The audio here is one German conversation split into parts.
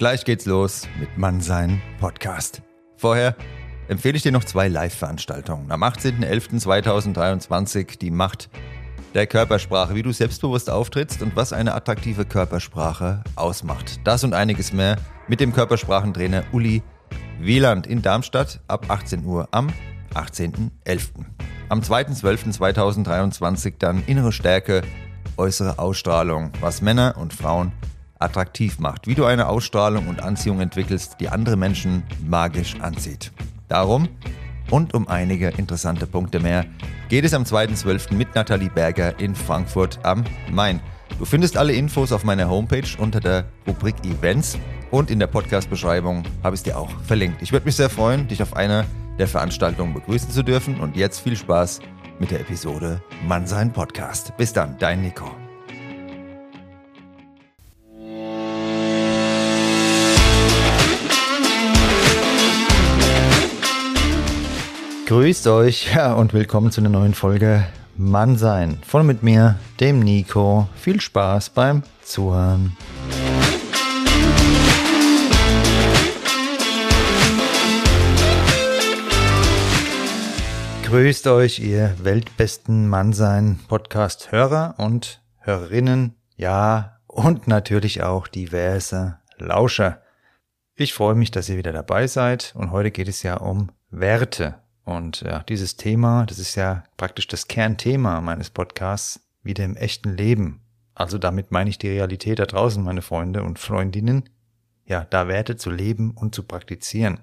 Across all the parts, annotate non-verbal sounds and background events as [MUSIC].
Gleich geht's los mit Mannsein Podcast. Vorher empfehle ich dir noch zwei Live-Veranstaltungen. Am 18.11.2023 die Macht der Körpersprache, wie du selbstbewusst auftrittst und was eine attraktive Körpersprache ausmacht. Das und einiges mehr mit dem Körpersprachentrainer Uli Wieland in Darmstadt ab 18 Uhr am 18.11. Am 2.12.2023 dann innere Stärke, äußere Ausstrahlung, was Männer und Frauen attraktiv macht, wie du eine Ausstrahlung und Anziehung entwickelst, die andere Menschen magisch anzieht. Darum und um einige interessante Punkte mehr geht es am 2.12. mit Nathalie Berger in Frankfurt am Main. Du findest alle Infos auf meiner Homepage unter der Rubrik Events und in der Podcast-Beschreibung habe ich es dir auch verlinkt. Ich würde mich sehr freuen, dich auf einer der Veranstaltungen begrüßen zu dürfen und jetzt viel Spaß mit der Episode Mannsein Podcast. Bis dann, dein Nico. Grüßt euch ja, und willkommen zu einer neuen Folge Mannsein. Voll mit mir, dem Nico. Viel Spaß beim Zuhören. Grüßt euch, ihr weltbesten Mannsein Podcast-Hörer und Hörerinnen. Ja, und natürlich auch diverse Lauscher. Ich freue mich, dass ihr wieder dabei seid und heute geht es ja um Werte. Und ja, dieses Thema, das ist ja praktisch das Kernthema meines Podcasts, wieder im echten Leben. Also damit meine ich die Realität da draußen, meine Freunde und Freundinnen. Ja, da Werte zu leben und zu praktizieren.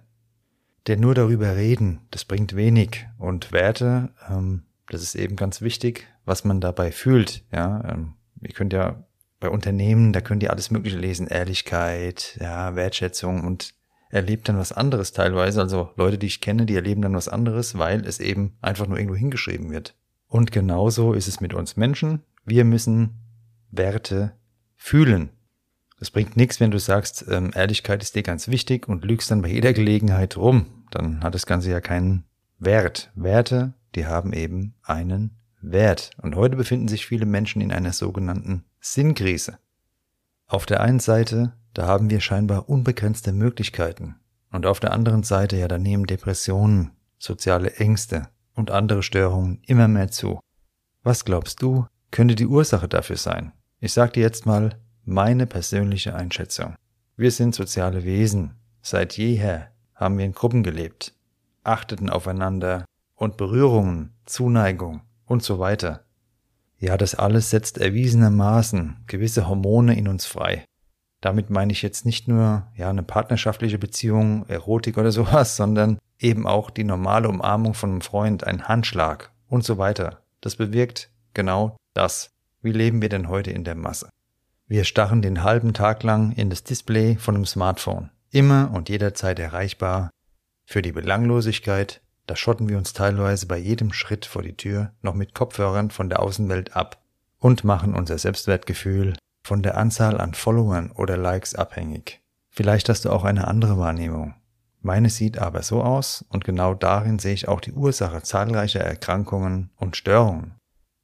Denn nur darüber reden, das bringt wenig. Und Werte, ähm, das ist eben ganz wichtig, was man dabei fühlt. Ja, ähm, ihr könnt ja bei Unternehmen, da könnt ihr alles Mögliche lesen, Ehrlichkeit, ja, Wertschätzung und erlebt dann was anderes teilweise. Also Leute, die ich kenne, die erleben dann was anderes, weil es eben einfach nur irgendwo hingeschrieben wird. Und genauso ist es mit uns Menschen. Wir müssen Werte fühlen. Es bringt nichts, wenn du sagst, ähm, Ehrlichkeit ist dir ganz wichtig und lügst dann bei jeder Gelegenheit rum. Dann hat das Ganze ja keinen Wert. Werte, die haben eben einen Wert. Und heute befinden sich viele Menschen in einer sogenannten Sinnkrise. Auf der einen Seite da haben wir scheinbar unbegrenzte Möglichkeiten. Und auf der anderen Seite ja, da nehmen Depressionen, soziale Ängste und andere Störungen immer mehr zu. Was glaubst du, könnte die Ursache dafür sein? Ich sag dir jetzt mal meine persönliche Einschätzung. Wir sind soziale Wesen. Seit jeher haben wir in Gruppen gelebt, achteten aufeinander und Berührungen, Zuneigung und so weiter. Ja, das alles setzt erwiesenermaßen gewisse Hormone in uns frei, damit meine ich jetzt nicht nur ja eine partnerschaftliche Beziehung, Erotik oder [LAUGHS] sowas, sondern eben auch die normale Umarmung von einem Freund, ein Handschlag und so weiter. Das bewirkt genau das. Wie leben wir denn heute in der Masse? Wir starren den halben Tag lang in das Display von einem Smartphone. Immer und jederzeit erreichbar. Für die Belanglosigkeit, da schotten wir uns teilweise bei jedem Schritt vor die Tür noch mit Kopfhörern von der Außenwelt ab und machen unser Selbstwertgefühl von der Anzahl an Followern oder Likes abhängig. Vielleicht hast du auch eine andere Wahrnehmung. Meine sieht aber so aus und genau darin sehe ich auch die Ursache zahlreicher Erkrankungen und Störungen.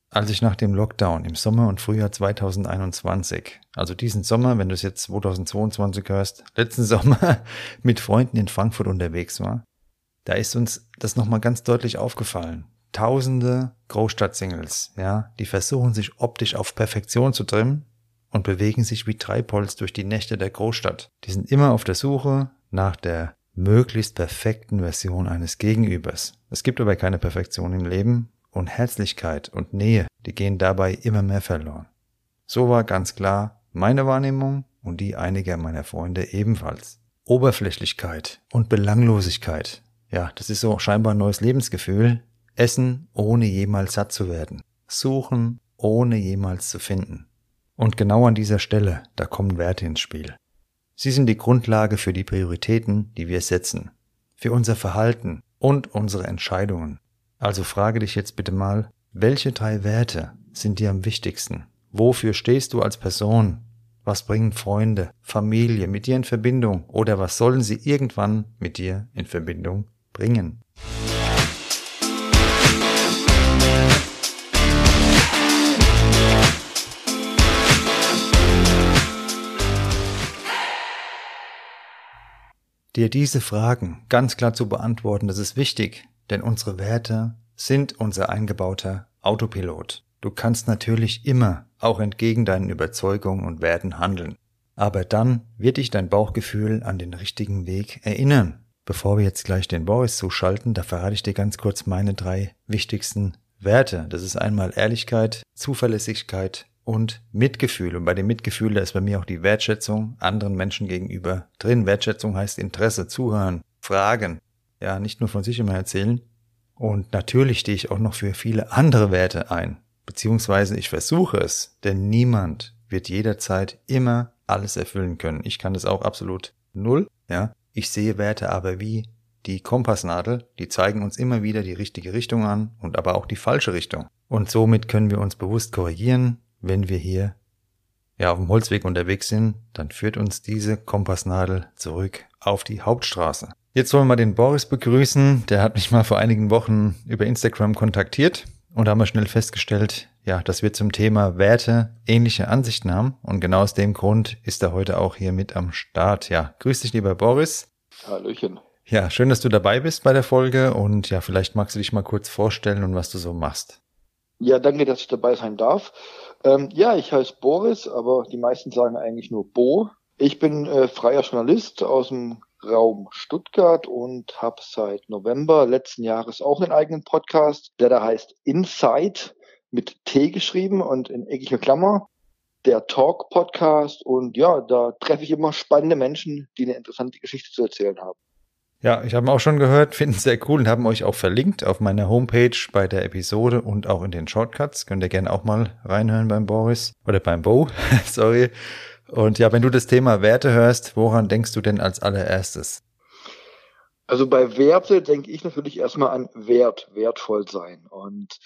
Als ich nach dem Lockdown im Sommer und Frühjahr 2021, also diesen Sommer, wenn du es jetzt 2022 hörst, letzten [LAUGHS] Sommer mit Freunden in Frankfurt unterwegs war, da ist uns das nochmal ganz deutlich aufgefallen. Tausende Großstadtsingles, ja, die versuchen sich optisch auf Perfektion zu trimmen und bewegen sich wie Treibholz durch die Nächte der Großstadt. Die sind immer auf der Suche nach der möglichst perfekten Version eines Gegenübers. Es gibt aber keine Perfektion im Leben und Herzlichkeit und Nähe, die gehen dabei immer mehr verloren. So war ganz klar meine Wahrnehmung und die einiger meiner Freunde ebenfalls. Oberflächlichkeit und Belanglosigkeit. Ja, das ist so scheinbar ein neues Lebensgefühl. Essen, ohne jemals satt zu werden. Suchen, ohne jemals zu finden. Und genau an dieser Stelle, da kommen Werte ins Spiel. Sie sind die Grundlage für die Prioritäten, die wir setzen, für unser Verhalten und unsere Entscheidungen. Also frage dich jetzt bitte mal, welche drei Werte sind dir am wichtigsten? Wofür stehst du als Person? Was bringen Freunde, Familie mit dir in Verbindung oder was sollen sie irgendwann mit dir in Verbindung bringen? Dir diese Fragen ganz klar zu beantworten, das ist wichtig, denn unsere Werte sind unser eingebauter Autopilot. Du kannst natürlich immer auch entgegen deinen Überzeugungen und Werten handeln. Aber dann wird dich dein Bauchgefühl an den richtigen Weg erinnern. Bevor wir jetzt gleich den Boris zuschalten, da verrate ich dir ganz kurz meine drei wichtigsten Werte. Das ist einmal Ehrlichkeit, Zuverlässigkeit und Mitgefühl. Und bei dem Mitgefühl, da ist bei mir auch die Wertschätzung anderen Menschen gegenüber drin. Wertschätzung heißt Interesse, zuhören, fragen. Ja, nicht nur von sich immer erzählen. Und natürlich stehe ich auch noch für viele andere Werte ein. Beziehungsweise ich versuche es, denn niemand wird jederzeit immer alles erfüllen können. Ich kann das auch absolut null, ja. Ich sehe Werte aber wie die Kompassnadel, die zeigen uns immer wieder die richtige Richtung an und aber auch die falsche Richtung. Und somit können wir uns bewusst korrigieren, wenn wir hier ja auf dem Holzweg unterwegs sind, dann führt uns diese Kompassnadel zurück auf die Hauptstraße. Jetzt wollen wir den Boris begrüßen. Der hat mich mal vor einigen Wochen über Instagram kontaktiert und haben wir schnell festgestellt, ja, dass wir zum Thema Werte ähnliche Ansichten haben. Und genau aus dem Grund ist er heute auch hier mit am Start. Ja, grüß dich, lieber Boris. Hallöchen. Ja, schön, dass du dabei bist bei der Folge und ja, vielleicht magst du dich mal kurz vorstellen und was du so machst. Ja, danke, dass ich dabei sein darf. Ähm, ja, ich heiße Boris, aber die meisten sagen eigentlich nur Bo. Ich bin äh, freier Journalist aus dem Raum Stuttgart und habe seit November letzten Jahres auch einen eigenen Podcast, der da heißt Insight mit T geschrieben und in eckiger Klammer. Der Talk Podcast und ja, da treffe ich immer spannende Menschen, die eine interessante Geschichte zu erzählen haben. Ja, ich habe auch schon gehört, [LAUGHS] finden es sehr cool und haben euch auch verlinkt auf meiner Homepage bei der Episode und auch in den Shortcuts. Könnt ihr gerne auch mal reinhören beim Boris oder beim Bo, [LAUGHS] sorry. Und ja, wenn du das Thema Werte hörst, woran denkst du denn als allererstes? Also bei Werte denke ich natürlich erstmal an Wert, wertvoll sein. Und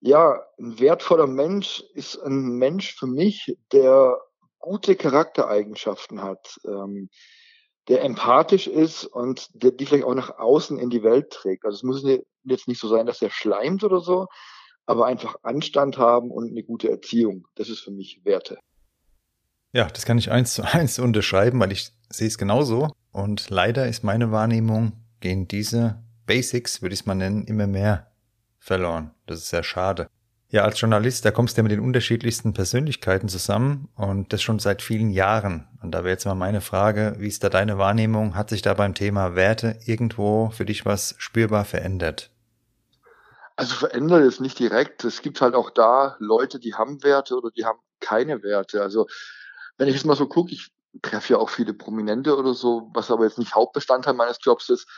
ja, ein wertvoller Mensch ist ein Mensch für mich, der gute Charaktereigenschaften hat. Ähm, der empathisch ist und der, die vielleicht auch nach außen in die Welt trägt. Also es muss jetzt nicht so sein, dass er schleimt oder so, aber einfach Anstand haben und eine gute Erziehung. Das ist für mich Werte. Ja, das kann ich eins zu [LAUGHS] eins unterschreiben, weil ich sehe es genauso. Und leider ist meine Wahrnehmung, gehen diese Basics, würde ich es mal nennen, immer mehr verloren. Das ist sehr schade. Ja, als Journalist, da kommst du ja mit den unterschiedlichsten Persönlichkeiten zusammen und das schon seit vielen Jahren. Und da wäre jetzt mal meine Frage, wie ist da deine Wahrnehmung? Hat sich da beim Thema Werte irgendwo für dich was spürbar verändert? Also verändert ist nicht direkt. Es gibt halt auch da Leute, die haben Werte oder die haben keine Werte. Also wenn ich jetzt mal so gucke, ich treffe ja auch viele Prominente oder so, was aber jetzt nicht Hauptbestandteil meines Jobs ist.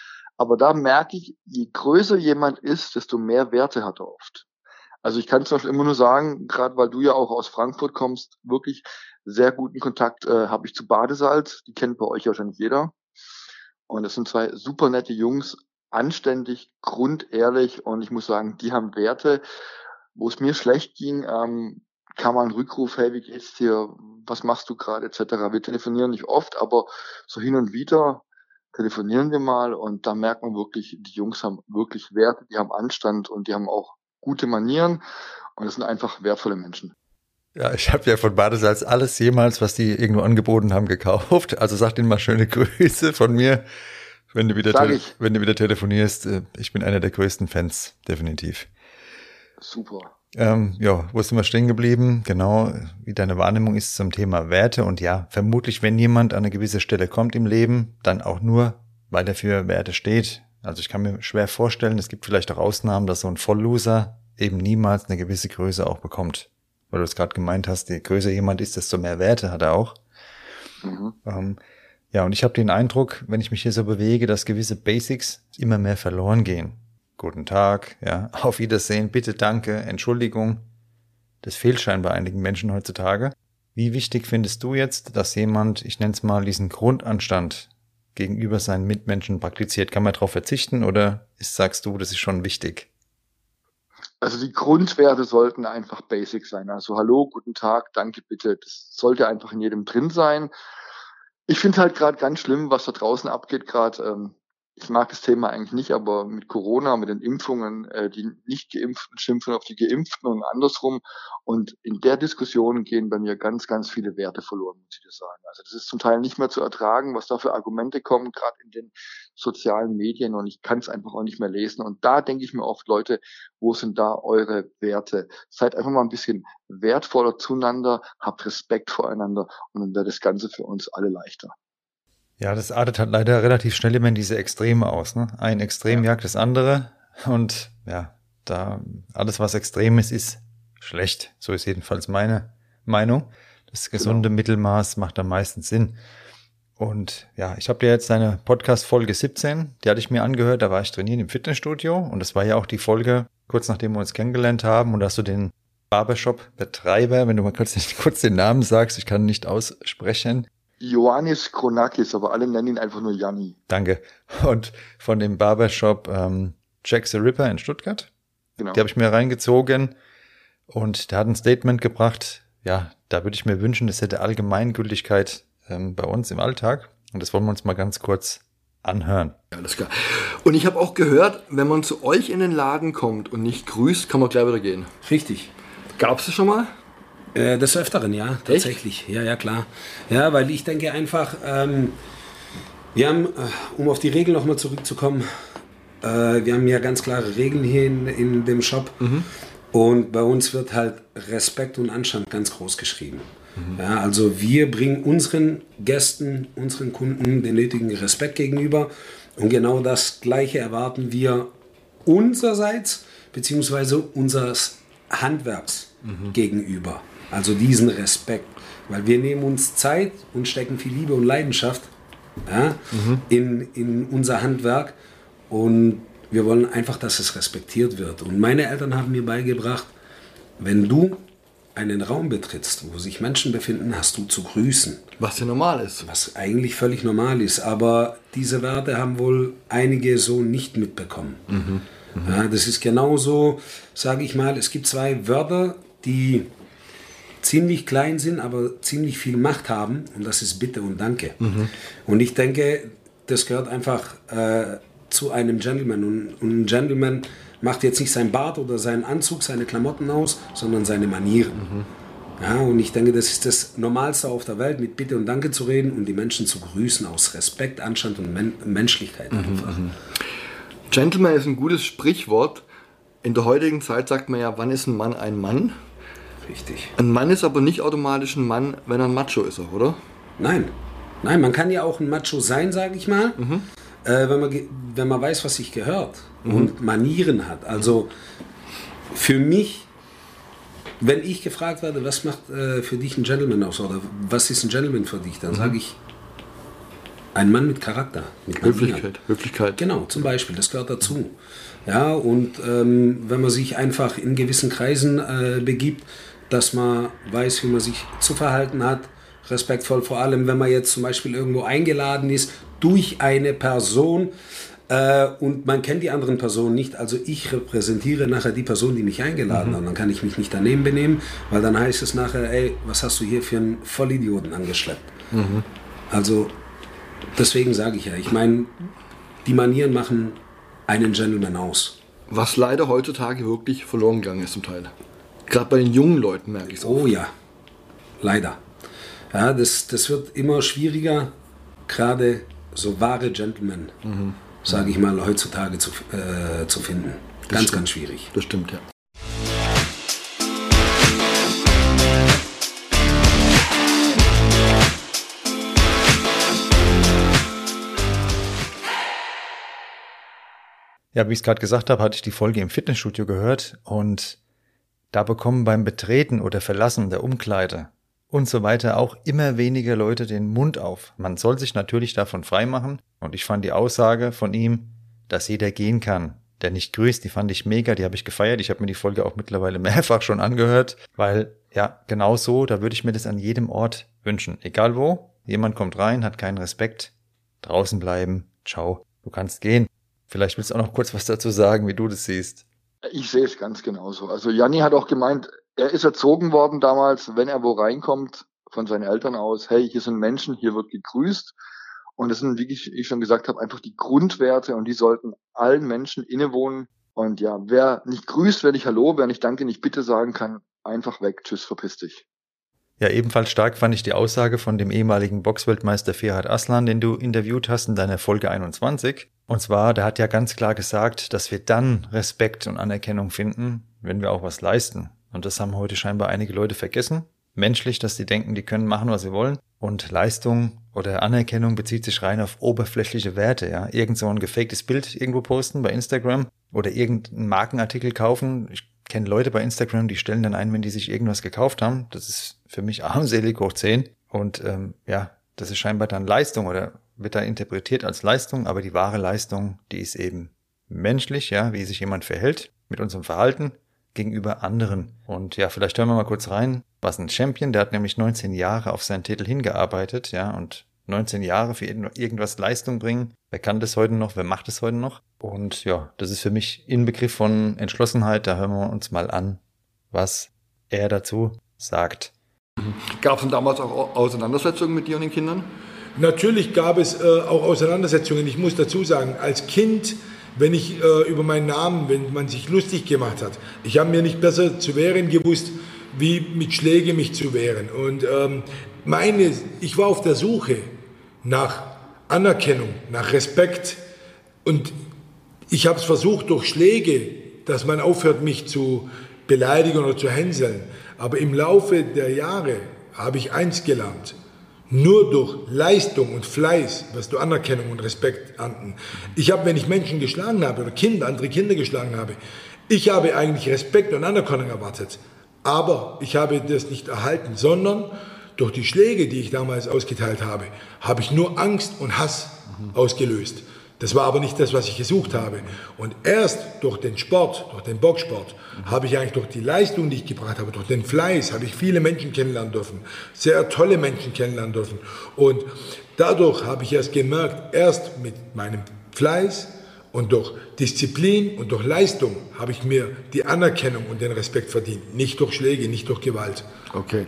Aber da merke ich, je größer jemand ist, desto mehr Werte hat er oft. Also ich kann zum Beispiel immer nur sagen, gerade weil du ja auch aus Frankfurt kommst, wirklich sehr guten Kontakt äh, habe ich zu Badesalz. Die kennt bei euch wahrscheinlich jeder. Und das sind zwei super nette Jungs, anständig, grundehrlich und ich muss sagen, die haben Werte. Wo es mir schlecht ging, ähm, kam mal ein Rückruf, hey, wie geht's dir, was machst du gerade, etc. Wir telefonieren nicht oft, aber so hin und wieder telefonieren wir mal und da merkt man wirklich, die Jungs haben wirklich Werte, die haben Anstand und die haben auch gute Manieren und es sind einfach wertvolle Menschen. Ja, ich habe ja von Badesalz alles jemals, was die irgendwo angeboten haben, gekauft. Also sag denen mal schöne [LAUGHS] Grüße von mir, wenn du wieder, wenn du wieder telefonierst. Äh, ich bin einer der größten Fans, definitiv. Super. Ähm, ja, wo sind wir stehen geblieben? Genau, wie deine Wahrnehmung ist zum Thema Werte. Und ja, vermutlich, wenn jemand an eine gewisse Stelle kommt im Leben, dann auch nur, weil er für Werte steht. Also ich kann mir schwer vorstellen, es gibt vielleicht auch Ausnahmen, dass so ein Vollloser eben niemals eine gewisse Größe auch bekommt. Weil du es gerade gemeint hast, je größer jemand ist, desto mehr Werte hat er auch. Mhm. Ähm, ja, und ich habe den Eindruck, wenn ich mich hier so bewege, dass gewisse Basics immer mehr verloren gehen. Guten Tag, ja, [LAUGHS] auf Wiedersehen, bitte, danke, Entschuldigung. Das fehlt scheinbar einigen Menschen heutzutage. Wie wichtig findest du jetzt, dass jemand, ich nenne es mal, diesen Grundanstand gegenüber seinen Mitmenschen praktiziert? Kann man darauf verzichten oder ist, sagst du, das ist schon wichtig? Also die Grundwerte sollten einfach basic sein. Also hallo, guten Tag, danke, bitte. Das sollte einfach in jedem drin sein. Ich finde halt gerade ganz schlimm, was da draußen abgeht, gerade ähm, ich mag das Thema eigentlich nicht, aber mit Corona, mit den Impfungen, äh, die nicht geimpften schimpfen auf die geimpften und andersrum. Und in der Diskussion gehen bei mir ganz, ganz viele Werte verloren, muss ich dir sagen. Also das ist zum Teil nicht mehr zu ertragen, was da für Argumente kommen, gerade in den sozialen Medien. Und ich kann es einfach auch nicht mehr lesen. Und da denke ich mir oft, Leute, wo sind da eure Werte? Seid einfach mal ein bisschen wertvoller zueinander, habt Respekt voreinander und dann wird das Ganze für uns alle leichter. Ja, das artet halt leider relativ schnell immer in diese Extreme aus. Ne? Ein Extrem jagt das andere und ja, da alles, was extrem ist, ist schlecht. So ist jedenfalls meine Meinung. Das gesunde genau. Mittelmaß macht am meisten Sinn. Und ja, ich habe dir jetzt deine Podcast-Folge 17, die hatte ich mir angehört, da war ich trainieren im Fitnessstudio und das war ja auch die Folge, kurz nachdem wir uns kennengelernt haben und da hast du den Barbershop-Betreiber, wenn du mal kurz, [LAUGHS] kurz den Namen sagst, ich kann nicht aussprechen, Ioannis Kronakis, aber alle nennen ihn einfach nur Janni. Danke. Und von dem Barbershop ähm, Jack the Ripper in Stuttgart. Genau. Die habe ich mir reingezogen und der hat ein Statement gebracht. Ja, da würde ich mir wünschen, das hätte Allgemeingültigkeit ähm, bei uns im Alltag. Und das wollen wir uns mal ganz kurz anhören. Ja, alles klar. Und ich habe auch gehört, wenn man zu euch in den Laden kommt und nicht grüßt, kann man gleich wieder gehen. Richtig. Gab es das schon mal? Äh, des Öfteren, ja, tatsächlich. Echt? Ja, ja, klar. Ja, weil ich denke einfach, ähm, wir haben, äh, um auf die Regeln nochmal zurückzukommen, äh, wir haben ja ganz klare Regeln hier in, in dem Shop. Mhm. Und bei uns wird halt Respekt und Anstand ganz groß geschrieben. Mhm. Ja, also wir bringen unseren Gästen, unseren Kunden den nötigen Respekt gegenüber. Und genau das Gleiche erwarten wir unsererseits, beziehungsweise unseres Handwerks mhm. gegenüber. Also diesen Respekt. Weil wir nehmen uns Zeit und stecken viel Liebe und Leidenschaft ja, mhm. in, in unser Handwerk. Und wir wollen einfach, dass es respektiert wird. Und meine Eltern haben mir beigebracht, wenn du einen Raum betrittst, wo sich Menschen befinden, hast du zu grüßen. Was ja normal ist. Was eigentlich völlig normal ist. Aber diese Werte haben wohl einige so nicht mitbekommen. Mhm. Mhm. Ja, das ist genauso, sage ich mal, es gibt zwei Wörter, die ziemlich klein sind, aber ziemlich viel Macht haben. Und das ist Bitte und Danke. Mhm. Und ich denke, das gehört einfach äh, zu einem Gentleman. Und, und, ein Gentleman macht jetzt nicht sein Bart oder seinen Anzug, seine Klamotten aus, sondern seine Manieren. Mhm. Ja, und ich denke, das ist das Normalste auf der Welt, mit Bitte und Danke zu reden und die Menschen zu grüßen aus Respekt, Anstand und Men Menschlichkeit. Mhm. mhm. Gentleman ist ein gutes Sprichwort. In der heutigen Zeit sagt man ja, wann ist ein Mann ein Mann? Richtig. Ein Mann ist aber nicht automatisch ein Mann, wenn er ein Macho ist, oder? Nein. Nein, man kann ja auch ein Macho sein, sage ich mal, mhm. äh, wenn, man, wenn man weiß, was sich gehört mhm. und Manieren hat. Also für mich, wenn ich gefragt werde, was macht äh, für dich ein Gentleman aus oder was ist ein Gentleman für dich, dann mhm. sage ich, ein Mann mit Charakter. Mit Höflichkeit, Höflichkeit. Genau, zum Beispiel, das gehört dazu. Ja, und ähm, wenn man sich einfach in gewissen Kreisen äh, begibt, dass man weiß, wie man sich zu verhalten hat, respektvoll, vor allem wenn man jetzt zum Beispiel irgendwo eingeladen ist durch eine Person äh, und man kennt die anderen Personen nicht, also ich repräsentiere nachher die Person, die mich eingeladen mhm. hat, dann kann ich mich nicht daneben benehmen, weil dann heißt es nachher, ey, was hast du hier für einen Vollidioten angeschleppt? Mhm. Also deswegen sage ich ja, ich meine, die Manieren machen einen Gentleman aus. Was leider heutzutage wirklich verloren gegangen ist zum Teil. Gerade bei den jungen Leuten merke ich es. Oh ja, leider. Ja, das, das wird immer schwieriger, gerade so wahre Gentlemen, mhm. sage ich mal, heutzutage zu, äh, zu finden. ganz, stimmt. ganz schwierig. Das stimmt, ja. Ja, wie ich es gerade gesagt habe, hatte ich die Folge im Fitnessstudio gehört und da bekommen beim Betreten oder Verlassen der Umkleide und so weiter auch immer weniger Leute den Mund auf. Man soll sich natürlich davon freimachen und ich fand die Aussage von ihm, dass jeder gehen kann, der nicht grüßt, die fand ich mega, die habe ich gefeiert. Ich habe mir die Folge auch mittlerweile [LAUGHS] mehrfach schon angehört, weil ja, genau so, da würde ich mir das an jedem Ort wünschen. Egal wo, jemand kommt rein, hat keinen Respekt, draußen bleiben, ciao, du kannst gehen. Vielleicht willst du auch noch kurz was dazu sagen, wie du das siehst. Ich sehe es ganz genauso. Also Janni hat auch gemeint, er ist erzogen worden damals, wenn er wo reinkommt, von seinen Eltern aus, hey, hier sind Menschen, hier wird gegrüßt. Und das sind, wie ich, schon gesagt habe, einfach die Grundwerte und die sollten allen Menschen innewohnen. Und ja, wer nicht grüßt, wer nicht Hallo, wer nicht Danke, nicht Bitte sagen kann, einfach weg. Tschüss, verpiss dich. Ja, ebenfalls stark fand ich die Aussage von dem ehemaligen Boxweltmeister Ferhat Aslan, den du interviewt hast in deiner Folge 21. Und zwar, der hat ja ganz klar gesagt, dass wir dann Respekt und Anerkennung finden, wenn wir auch was leisten. Und das haben heute scheinbar einige Leute vergessen. Menschlich, dass die denken, die können machen, was sie wollen. Und Leistung oder Anerkennung bezieht sich rein auf oberflächliche Werte, ja. Irgend so ein gefaktes Bild irgendwo posten bei Instagram oder irgendeinen Markenartikel kaufen. Ich kenne Leute bei Instagram, die stellen dann ein, wenn die sich irgendwas gekauft haben. Das ist für mich armselig hoch 10. Und ähm, ja, das ist scheinbar dann Leistung oder wird da interpretiert als Leistung, aber die wahre Leistung, die ist eben menschlich, ja, wie sich jemand verhält mit unserem Verhalten gegenüber anderen. Und ja, vielleicht hören wir mal kurz rein, was ein Champion, der hat nämlich 19 Jahre auf seinen Titel hingearbeitet, ja, und 19 Jahre für irgendwas Leistung bringen. Wer kann das heute noch? Wer macht es heute noch? Und ja, das ist für mich Inbegriff von Entschlossenheit. Da hören wir uns mal an, was er dazu sagt. Gab es denn damals auch Auseinandersetzungen mit dir und den Kindern? Natürlich gab es äh, auch Auseinandersetzungen. Ich muss dazu sagen, als Kind, wenn ich äh, über meinen Namen, wenn man sich lustig gemacht hat, ich habe mir nicht besser zu wehren gewusst, wie mit Schläge mich zu wehren. Und ähm, meine, ich war auf der Suche nach Anerkennung, nach Respekt. Und ich habe es versucht durch Schläge, dass man aufhört, mich zu beleidigen oder zu hänseln. Aber im Laufe der Jahre habe ich eins gelernt. Nur durch Leistung und Fleiß wirst du Anerkennung und Respekt ernten. Ich habe, wenn ich Menschen geschlagen habe oder Kinder, andere Kinder geschlagen habe, ich habe eigentlich Respekt und Anerkennung erwartet. Aber ich habe das nicht erhalten, sondern durch die Schläge, die ich damals ausgeteilt habe, habe ich nur Angst und Hass mhm. ausgelöst. Das war aber nicht das, was ich gesucht habe. Und erst durch den Sport, durch den Boxsport, habe ich eigentlich durch die Leistung, die ich gebracht habe, durch den Fleiß, habe ich viele Menschen kennenlernen dürfen. Sehr tolle Menschen kennenlernen dürfen. Und dadurch habe ich erst gemerkt, erst mit meinem Fleiß, und durch Disziplin und durch Leistung habe ich mir die Anerkennung und den Respekt verdient. Nicht durch Schläge, nicht durch Gewalt. Okay.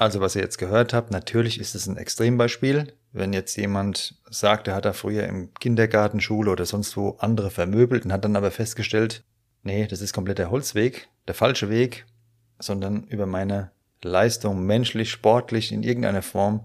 Also was ihr jetzt gehört habt, natürlich ist es ein Extrembeispiel. Wenn jetzt jemand sagt, er hat da früher im Kindergarten, Schule oder sonst wo andere vermöbelt und hat dann aber festgestellt, nee, das ist komplett der Holzweg, der falsche Weg, sondern über meine Leistung, menschlich, sportlich, in irgendeiner Form,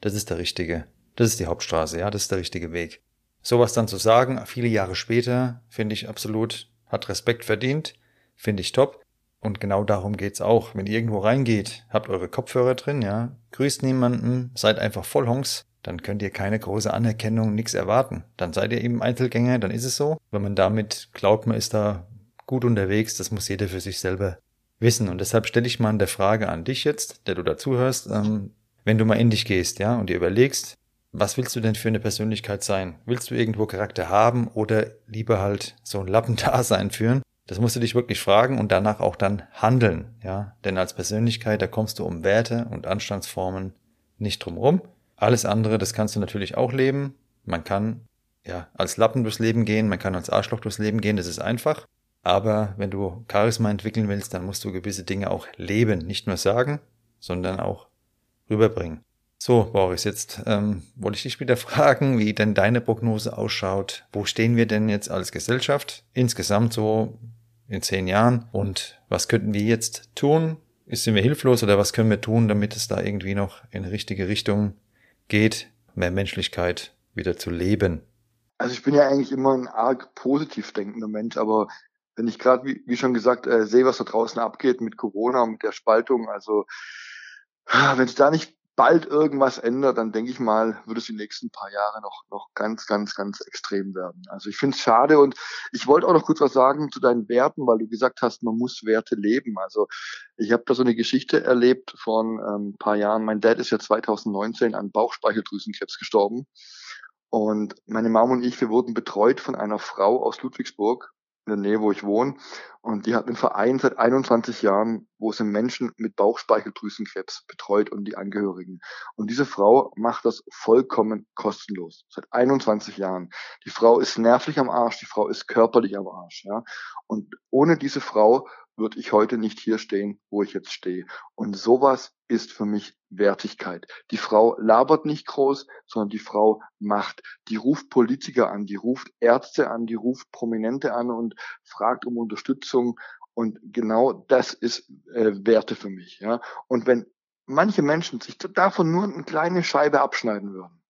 das ist der richtige. Das ist die Hauptstraße, ja, das ist der richtige Weg. Sowas dann zu sagen, viele Jahre später, finde ich absolut, hat Respekt verdient, finde ich top. Und genau darum geht's auch. Wenn ihr irgendwo reingeht, habt eure Kopfhörer drin, ja, grüßt niemanden, seid einfach Vollhongs, dann könnt ihr keine große Anerkennung, nichts erwarten. Dann seid ihr eben Einzelgänger, dann ist es so. Wenn man damit glaubt, man ist da gut unterwegs, das muss jeder für sich selber wissen. Und deshalb stelle ich mal eine Frage an dich jetzt, der du dazuhörst, ähm, wenn du mal in dich gehst, ja, und dir überlegst, was willst du denn für eine Persönlichkeit sein? Willst du irgendwo Charakter haben oder lieber halt so ein Lappendasein [LAUGHS] führen? Das musst du dich wirklich fragen und danach auch dann handeln, ja. Denn als Persönlichkeit, da kommst du um Werte und Anstandsformen nicht drum rum. Alles andere, das kannst du natürlich auch leben. Man kann, ja, als Lappen durchs Leben gehen, man kann als Arschloch durchs Leben gehen, das ist einfach. Aber wenn du Charisma entwickeln willst, dann musst du gewisse Dinge auch leben, nicht nur sagen, sondern auch rüberbringen. So, Boris, jetzt ähm, wollte ich dich wieder [LAUGHS] fragen, wie denn deine Prognose ausschaut. Wo stehen wir denn jetzt als Gesellschaft insgesamt so in zehn Jahren? Und was könnten wir jetzt tun? Sind wir hilflos oder was können wir tun, damit es da irgendwie noch in richtige Richtung geht, mehr Menschlichkeit wieder zu leben? Also ich bin ja eigentlich immer ein arg positiv denkender Mensch, aber wenn ich gerade, wie, wie, schon gesagt, äh, sehe, was da draußen abgeht mit Corona, mit der Spaltung, also wenn es da nicht bald irgendwas ändert, dann denke ich mal, wird es die nächsten paar Jahre noch, noch ganz, ganz, ganz extrem werden. Also ich finde es schade und ich wollte auch noch kurz was sagen zu deinen Werten, weil du gesagt hast, man muss Werte leben. Also ich habe da so eine Geschichte erlebt von ähm, ein paar Jahren. Mein Dad ist ja 2019 an Bauchspeicheldrüsenkrebs gestorben. Und meine Mom und ich, wir wurden betreut von einer Frau aus Ludwigsburg, in der Nähe, wo ich wohne. Und die hat einen Verein seit 21 Jahren, wo sie Menschen mit Bauchspeicheldrüsenkrebs betreut und die Angehörigen. Und diese Frau macht das vollkommen kostenlos. Seit 21 Jahren. Die Frau ist nervlich am Arsch, die Frau ist körperlich am Arsch, ja. Und ohne diese Frau würde ich heute nicht hier stehen, wo ich jetzt stehe. Und sowas ist für mich Wertigkeit. Die Frau labert nicht groß, sondern die Frau macht. Die ruft Politiker an, die ruft Ärzte an, die ruft Prominente an und fragt um Unterstützung. Und genau das ist äh, Werte für mich. Ja. Und wenn manche Menschen sich davon nur eine kleine Scheibe abschneiden würden,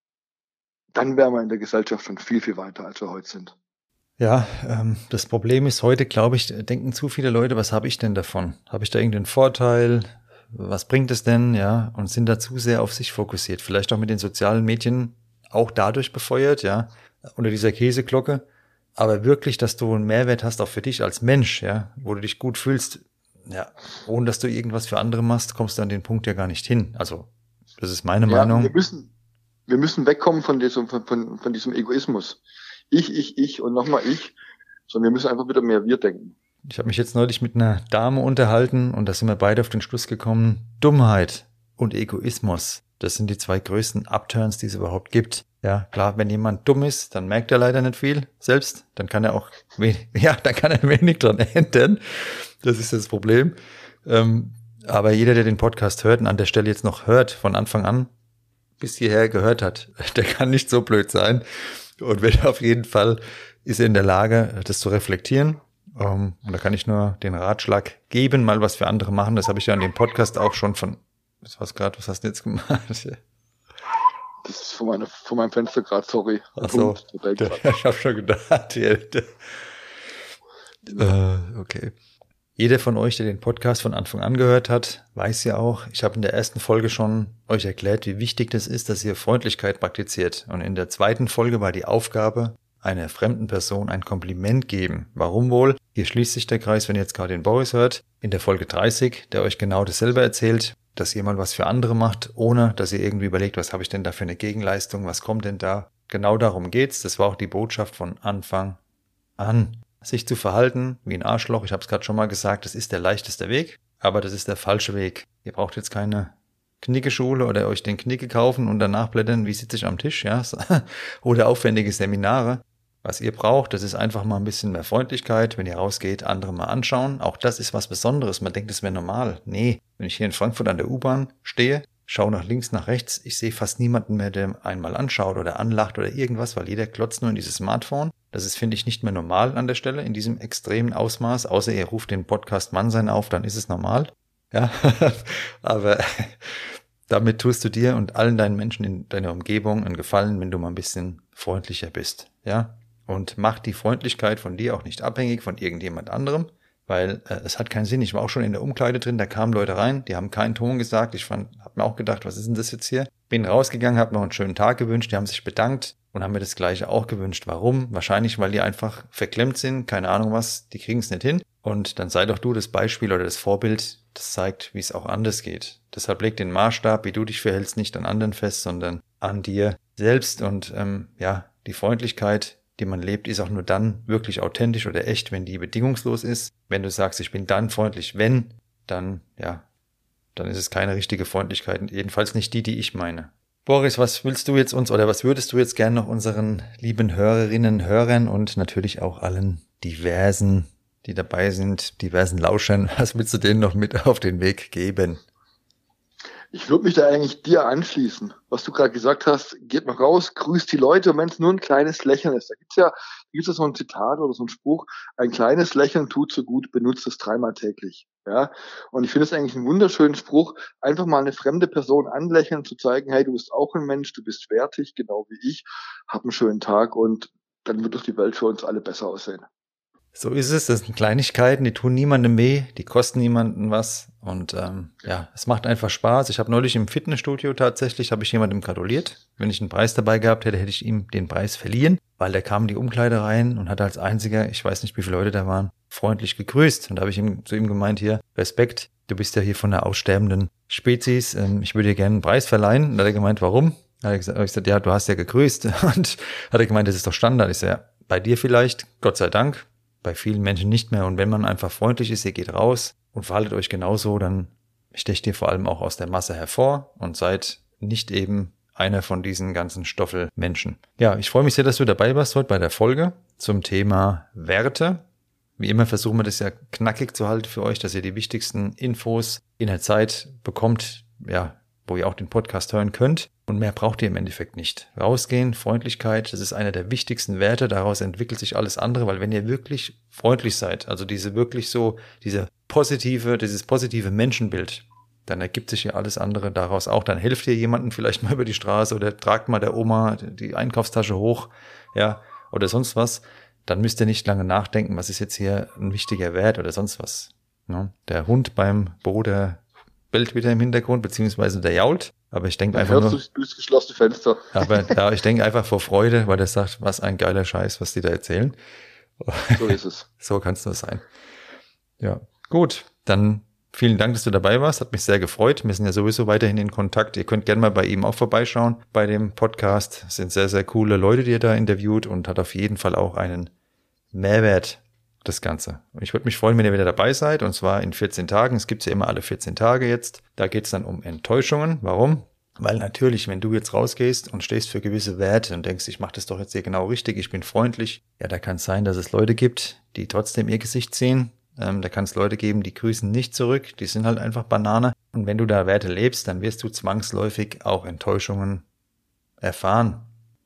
dann wären wir in der Gesellschaft schon viel, viel weiter, als wir heute sind. Ja, ähm, das Problem ist heute, glaube ich, denken zu viele Leute, was habe ich denn davon? Habe ich da irgendeinen Vorteil? Was bringt es denn? Ja, und sind da zu sehr auf sich fokussiert. Vielleicht auch mit den sozialen Medien auch dadurch befeuert, ja, unter dieser Käseglocke. Aber wirklich, dass du einen Mehrwert hast, auch für dich als Mensch, ja, wo du dich gut fühlst, ja, ohne dass du irgendwas für andere machst, kommst du an den Punkt ja gar nicht hin. Also, das ist meine ja, Meinung. Wir müssen, wir müssen wegkommen von diesem, von, von, von diesem Egoismus ich, ich, ich und nochmal ich, sondern wir müssen einfach wieder mehr wir denken. Ich habe mich jetzt neulich mit einer Dame unterhalten und da sind wir beide auf den Schluss gekommen, Dummheit und Egoismus, das sind die zwei größten Upturns, die es überhaupt gibt. Ja, klar, wenn jemand dumm ist, dann merkt er leider nicht viel selbst, dann kann er auch [LAUGHS] ja, dann kann er wenig dran ändern. Das ist das Problem. Ähm, aber jeder, der den Podcast hört und an der Stelle jetzt noch hört, von Anfang an bis hierher gehört hat, [LAUGHS] der kann nicht so blöd sein, und wird auf jeden Fall ist er in der Lage, das zu reflektieren. Ähm, und da kann ich nur den Ratschlag geben, mal was für andere machen. Das habe ich ja in dem Podcast auch schon von, was war's gerade, was hast du jetzt gemacht? [LAUGHS] Das ist von, meine, von meinem Fenster gerade, sorry. Ach so, [LAUGHS] ich habe schon gedacht. Ja, [LAUGHS] äh, okay. Jeder von euch, der den Podcast von Anfang an gehört hat, weiß ja auch, ich habe in der ersten Folge schon euch erklärt, wie wichtig das ist, dass ihr Freundlichkeit praktiziert. Und in der zweiten Folge war die Aufgabe, einer fremden Person ein Kompliment geben. Warum wohl? Hier schließt sich der Kreis, wenn ihr jetzt gerade den Boris hört, in der Folge 30, der euch genau dasselbe erzählt, dass mal was für andere macht, ohne dass ihr irgendwie überlegt, was habe ich denn da für eine Gegenleistung, was kommt denn da? Genau darum geht's. Das war auch die Botschaft von Anfang an sich zu verhalten wie ein Arschloch. Ich habe es gerade schon mal gesagt, das ist der leichteste Weg, aber das ist der falsche Weg. Ihr braucht jetzt keine Knickeschule oder euch den Knicke kaufen und danach blättern, wie sitze ich am Tisch, ja, [LAUGHS] oder aufwendige Seminare. Was ihr braucht, das ist einfach mal ein bisschen mehr Freundlichkeit, wenn ihr rausgeht, andere mal anschauen. Auch das ist was Besonderes. Man denkt, es wäre normal. Nee, wenn ich hier in Frankfurt an der U-Bahn stehe, schaue nach links, nach rechts, ich sehe fast niemanden mehr, der einmal anschaut oder anlacht oder irgendwas, weil jeder klotzt nur in dieses Smartphone. Das ist, finde ich, nicht mehr normal an der Stelle in diesem extremen Ausmaß, außer ihr ruft den Podcast Mannsein auf, dann ist es normal. Ja, [LAUGHS] aber damit tust du dir und allen deinen Menschen in deiner Umgebung einen Gefallen, wenn du mal ein bisschen freundlicher bist. Ja, und mach die Freundlichkeit von dir auch nicht abhängig von irgendjemand anderem, weil äh, es hat keinen Sinn. Ich war auch schon in der Umkleide drin, da kamen Leute rein, die haben keinen Ton gesagt. Ich fand, hab mir auch gedacht, was ist denn das jetzt hier? Bin rausgegangen, hab noch einen schönen Tag gewünscht, die haben sich bedankt und haben mir das gleiche auch gewünscht. Warum? Wahrscheinlich, weil die einfach verklemmt sind, keine Ahnung was, die kriegen es nicht hin. Und dann sei doch du das Beispiel oder das Vorbild, das zeigt, wie es auch anders geht. Deshalb leg den Maßstab, wie du dich verhältst, nicht an anderen fest, sondern an dir selbst. Und ähm, ja, die Freundlichkeit, die man lebt, ist auch nur dann wirklich authentisch oder echt, wenn die bedingungslos ist. Wenn du sagst, ich bin dann freundlich, wenn, dann ja, dann ist es keine richtige Freundlichkeit. Jedenfalls nicht die, die ich meine. Boris, was willst du jetzt uns oder was würdest du jetzt gerne noch unseren lieben Hörerinnen, Hörern und natürlich auch allen diversen, die dabei sind, diversen Lauschern, [LAUGHS] was willst du denen noch mit auf den Weg geben? Ich würde mich da eigentlich dir anschließen. Was du gerade gesagt hast, geht mal raus, grüßt die Leute und wenn es nur ein kleines Lächeln ist. Da gibt's ja, gibt's ja so ein Zitat oder so ein Spruch, ein kleines Lächeln tut so gut, benutzt es dreimal täglich. Ja, und ich finde es eigentlich einen wunderschönen Spruch, einfach mal eine fremde Person anlächeln, zu zeigen, hey, du bist auch ein Mensch, du bist wertig, genau wie ich, hab einen schönen Tag und dann wird doch die Welt für uns alle besser aussehen. So ist es. Das sind Kleinigkeiten, die tun niemandem weh, die kosten niemanden was. Und ähm, ja, es macht einfach Spaß. Ich habe neulich im Fitnessstudio tatsächlich, habe ich jemandem gratuliert. Wenn ich einen Preis dabei gehabt hätte, hätte ich ihm den Preis verliehen, weil der kam in die Umkleide rein und hat als einziger, ich weiß nicht, wie viele Leute da waren, freundlich gegrüßt. Und da habe ich ihm, zu ihm gemeint, hier, Respekt, du bist ja hier von der aussterbenden Spezies. Ähm, ich würde dir gerne einen Preis verleihen. Und da hat er gemeint, warum? Da habe ich gesagt, ja, du hast ja gegrüßt. [LAUGHS] Und hat er gemeint, das ist doch Standard. Ich sage, ja, bei dir vielleicht, Gott sei Dank, bei vielen Menschen nicht mehr. Und wenn man einfach freundlich ist, ihr geht raus und verhaltet euch genauso, dann stecht ihr vor allem auch aus der Masse hervor und seid nicht eben einer von diesen ganzen Stoffelmenschen. Ja, ich freue mich sehr, dass du dabei warst heute bei der Folge zum Thema Werte. Wie immer versuchen wir das ja knackig zu halten für euch, dass ihr die wichtigsten Infos in der Zeit bekommt, ja, wo ihr auch den Podcast hören könnt. Und mehr braucht ihr im Endeffekt nicht. Rausgehen, Freundlichkeit, das ist einer der wichtigsten Werte. Daraus entwickelt sich alles andere, weil wenn ihr wirklich freundlich seid, also diese wirklich so, diese positive, dieses positive Menschenbild, dann ergibt sich ja alles andere daraus auch. Dann helft ihr jemanden vielleicht mal [LAUGHS] über die Straße oder tragt mal der Oma die Einkaufstasche hoch, ja, oder sonst was. Dann müsst ihr nicht lange nachdenken, was ist jetzt hier ein wichtiger Wert oder sonst was. Ne? Der Hund beim Boden bellt wieder im Hintergrund, beziehungsweise der jault. Aber ich denke einfach nur. Du durchs geschlossene Fenster. Aber [LAUGHS] ja, ich denke einfach vor Freude, weil er sagt, was ein geiler Scheiß, was die da erzählen. So ist es. [LAUGHS] so kann es nur sein. Ja, gut. Dann vielen Dank, dass du dabei warst. Hat mich sehr gefreut. Wir sind ja sowieso weiterhin in Kontakt. Ihr könnt gerne mal bei ihm auch vorbeischauen bei dem Podcast. Es sind sehr, sehr coole Leute, die er da interviewt und hat auf jeden Fall auch einen Mehrwert das Ganze. Ich würde mich freuen, wenn ihr wieder dabei seid, und zwar in 14 Tagen. Es gibt ja immer alle 14 Tage jetzt. Da geht es dann um Enttäuschungen. Warum? Weil natürlich, wenn du jetzt rausgehst und stehst für gewisse Werte und denkst, ich mache das doch jetzt hier genau richtig, ich bin freundlich, ja, da kann es sein, dass es Leute gibt, die trotzdem ihr Gesicht ziehen. Ähm, da kann es Leute geben, die grüßen nicht zurück, die sind halt einfach Banane. Und wenn du da Werte lebst, dann wirst du zwangsläufig auch Enttäuschungen erfahren.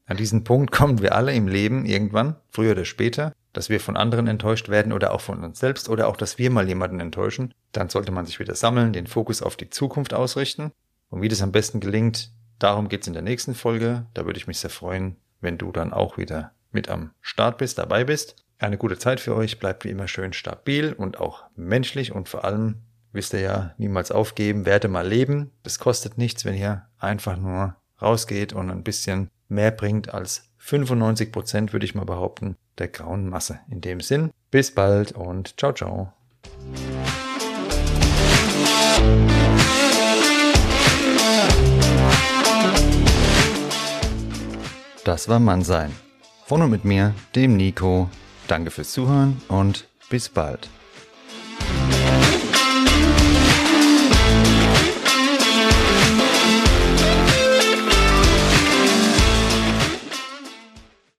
An diesen Punkt kommen wir alle im Leben irgendwann, früher oder später dass wir von anderen enttäuscht werden oder auch von uns selbst oder auch, dass wir mal jemanden enttäuschen, dann sollte man sich wieder sammeln, den Fokus auf die Zukunft ausrichten. Und wie das am besten gelingt, darum geht's in der nächsten Folge. Da würde ich mich sehr freuen, wenn du dann auch wieder mit am Start bist, dabei bist. Eine gute Zeit für euch, bleibt wie immer schön stabil und auch menschlich und vor allem wisst ihr ja, niemals aufgeben, werde mal leben. Das kostet nichts, wenn ihr einfach nur rausgeht und ein bisschen mehr bringt als 95 Prozent, würde ich mal behaupten, der grauen Masse. In dem Sinn, bis bald und ciao, ciao. Das war Mannsein. Von und mit mir, dem Nico. Danke fürs Zuhören und bis bald.